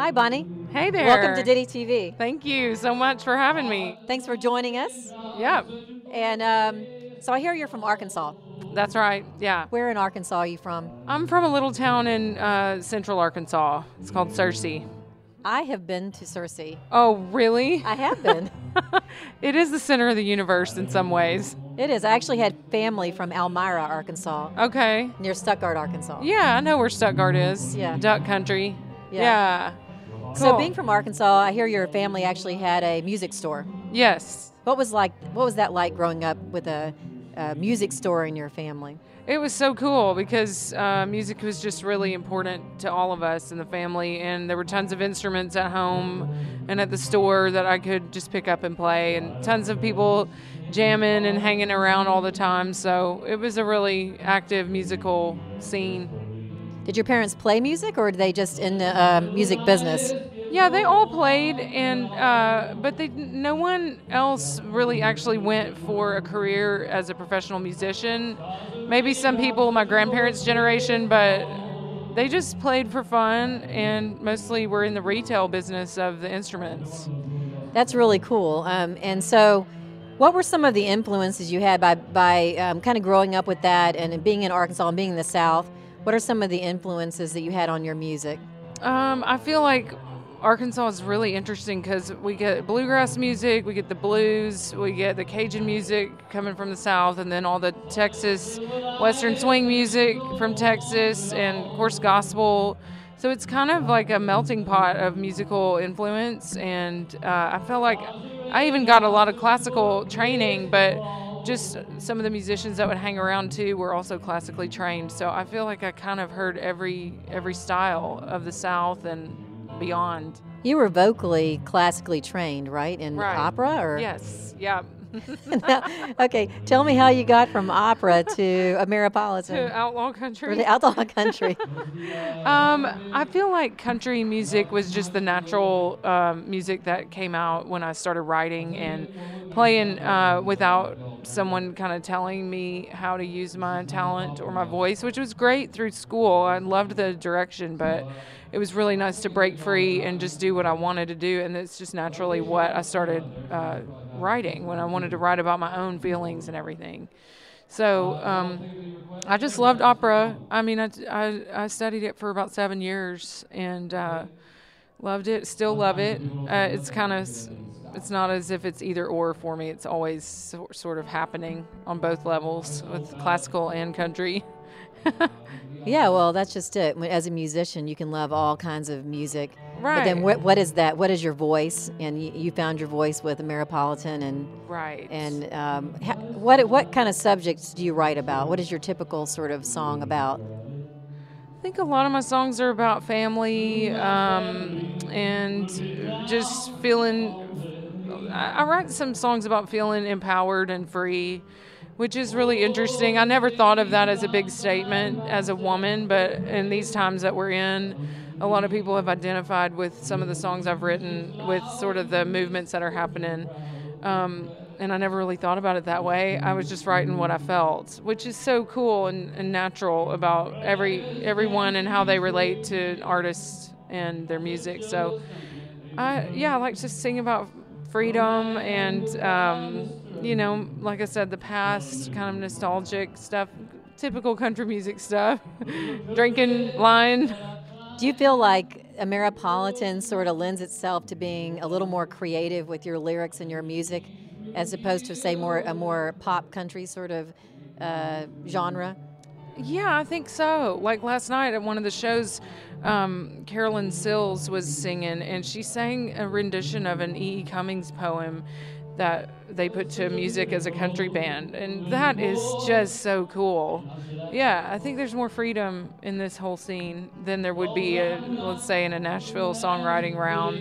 Hi, Bonnie. Hey there. Welcome to Ditty TV. Thank you so much for having me. Thanks for joining us. Yep. And um, so I hear you're from Arkansas. That's right. Yeah. Where in Arkansas are you from? I'm from a little town in uh, central Arkansas. It's called Searcy. I have been to Searcy. Oh, really? I have been. it is the center of the universe in some ways. It is. I actually had family from Almyra, Arkansas. Okay. Near Stuttgart, Arkansas. Yeah, I know where Stuttgart is. Yeah. Duck country. Yeah. yeah. So being from Arkansas, I hear your family actually had a music store. Yes. What was like? What was that like growing up with a, a music store in your family? It was so cool because uh, music was just really important to all of us in the family, and there were tons of instruments at home and at the store that I could just pick up and play, and tons of people jamming and hanging around all the time. So it was a really active musical scene. Did your parents play music, or were they just in the uh, music business? Yeah, they all played, and uh, but they no one else really actually went for a career as a professional musician. Maybe some people, my grandparents' generation, but they just played for fun, and mostly were in the retail business of the instruments. That's really cool. Um, and so, what were some of the influences you had by by um, kind of growing up with that and being in Arkansas and being in the South? What are some of the influences that you had on your music? Um, I feel like Arkansas is really interesting because we get bluegrass music, we get the blues, we get the Cajun music coming from the South, and then all the Texas Western swing music from Texas, and of course gospel. So it's kind of like a melting pot of musical influence, and uh, I felt like I even got a lot of classical training, but just some of the musicians that would hang around too were also classically trained. So I feel like I kind of heard every every style of the South and beyond. You were vocally classically trained, right? In Right. opera, or Yes, yeah. okay, tell me how you got from opera to to Ameripolitan outlaw or country. the outlaw country. Um, I feel like country music was just the natural um, music that came out when I started writing and playing uh, without someone kind of telling me how to use my talent or my voice, which was great through school. I loved the direction, but it was really nice to break free and just do what I wanted to do. And it's just naturally what I started uh, writing when I wanted to write about my own feelings and everything. So um, I just loved opera. I mean, I, I, I studied it for about seven years and uh, loved it. Still love it. Uh, it's kind of it's not as if it's either or for me. It's always so, sort of happening on both levels with classical and country. Yeah, well, that's just it. As a musician, you can love all kinds of music. Right. But then what, what is that? What is your voice? And you, you found your voice with Ameripolitan and Right. and um, ha, what what kind of subjects do you write about? What is your typical sort of song about? I think a lot of my songs are about family um, and just feeling. I, I write some songs about feeling empowered and free, which is really interesting. I never thought of that as a big statement as a woman, but in these times that we're in, a lot of people have identified with some of the songs I've written with sort of the movements that are happening. Um, and I never really thought about it that way. I was just writing what I felt, which is so cool and, and natural about every everyone and how they relate to artists and their music. So, I yeah, I like to sing about freedom and um, you know, like I said, the past, kind of nostalgic stuff, typical country music stuff, drinking, lying. Do you feel like Ameripolitan sort of lends itself to being a little more creative with your lyrics and your music, as opposed to say more a more pop country sort of uh, genre? Yeah, I think so. Like last night at one of the shows, um, Carolyn Sills was singing, and she sang a rendition of an E. E. Cummings poem that they put to music as a country band, and that is just so cool. Yeah, I think there's more freedom in this whole scene than there would be, a, let's say, in a Nashville songwriting round.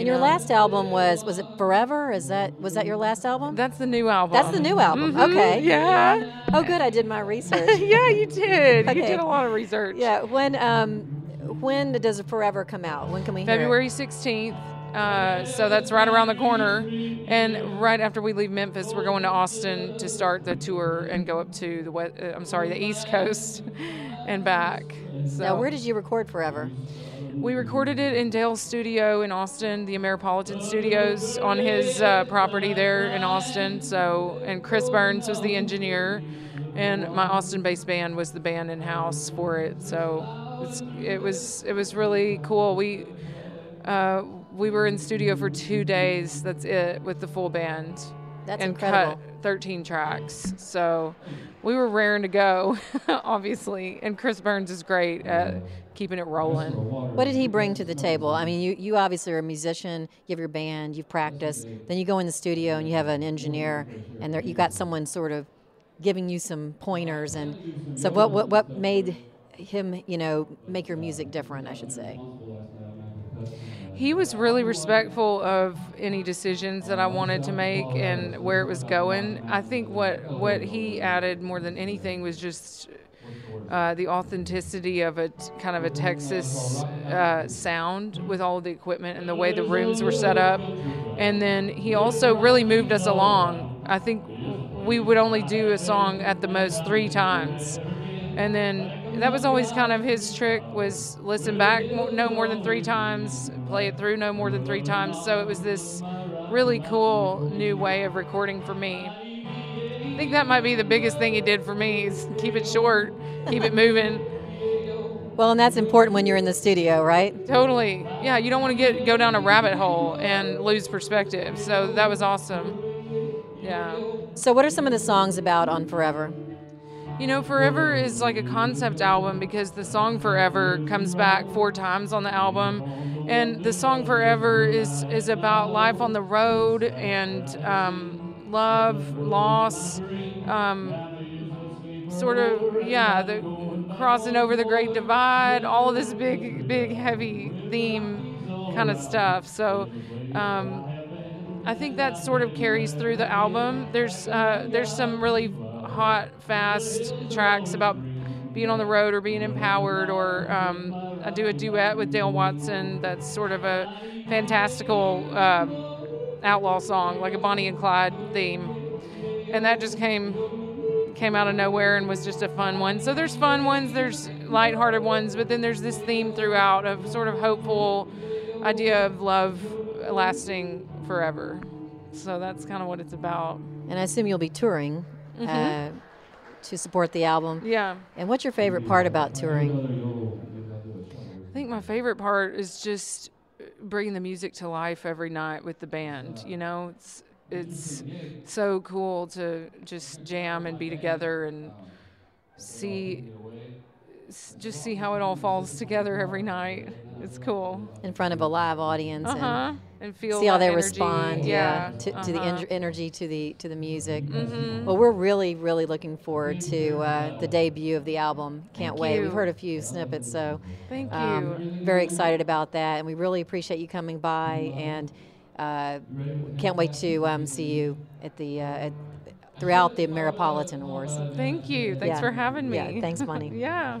And your last album was was it Forever? Is that was that your last album? That's the new album. That's the new album. Mhm, Okay. Yeah. Oh, good. I did my research. yeah, you did. You did a lot of research. yeah. When um, when does Forever come out? When can we? February 16th. Uh, so that's right around the corner. And right after we leave Memphis, we're going to Austin to start the tour and go up to the west, uh, I'm sorry, the East Coast and back. So Now, where did you record Forever? We recorded it in Dale's studio in Austin, the Ameripolitan Studios, on his uh, property there in Austin. So, and Chris Burns was the engineer, and my Austin-based band was the band in house for it. So, it's, it was it was really cool. We uh, we were in studio for two days. That's it with the full band. That's and incredible. cut 13 tracks. So we were raring to go, obviously. And Chris Burns is great at keeping it rolling. What did he bring to the table? I mean, you, you obviously are a musician. You have your band. You've practiced. Then you go in the studio and you have an engineer, and there, you got someone sort of giving you some pointers. And so, what what what made him, you know, make your music different? I should say. He was really respectful of any decisions that I wanted to make and where it was going. I think what what he added more than anything was just uh, the authenticity of a t- kind of a Texas uh, sound with all the equipment and the way the rooms were set up. And then he also really moved us along. I think we would only do a song at the most three times. And then that was always kind of his trick was listen back no more than three times, play it through no more than three times. So it was this really cool new way of recording for me. I think that might be the biggest thing he did for me is keep it short, keep it moving. Well, and that's important when you're in the studio, right? Totally. Yeah, you don't want to get go down a rabbit hole and lose perspective. So that was awesome. Yeah. So, what are some of the songs about on Forever? You know, Forever is like a concept album because the song Forever comes back four times on the album. And the song Forever is, is about life on the road and um, love, loss, um, sort of, yeah, the crossing over the Great Divide, all of this big, big, heavy theme kind of stuff. So, um, I think that sort of carries through the album. There's uh, there's some really hot, fast tracks about being on the road or being empowered, or um, I do a duet with Dale Watson that's sort of a fantastical um, outlaw song, like a Bonnie and Clyde theme, and that just came came out of nowhere and was just a fun one. So there's fun ones, there's lighthearted ones, but then there's this theme throughout of sort of hopeful idea of love lasting forever. So that's kind of what it's about. And I assume you'll be touring uh, to support the album. Yeah. And what's your favorite part about touring? I think my favorite part is just bringing the music to life every night with the band. You know, it's it's so cool to just jam and be together and see just see how it all falls together every night. It's cool. in front of a live audience Uh and. And feel see how they energy. respond. Yeah. to, to the uh-huh. Mm-hmm. en- energy to the to the music. Well, we're really really looking forward to uh, the debut of the album. Can't Thank wait. you. We've heard a few snippets, so Thank you. um, very excited about that, and we really appreciate you coming by and. Uh, can't wait to um, see you at the uh, at, throughout the Ameripolitan Awards. Thank you. Thanks Yeah. for having me. Yeah, thanks, Bonnie. yeah.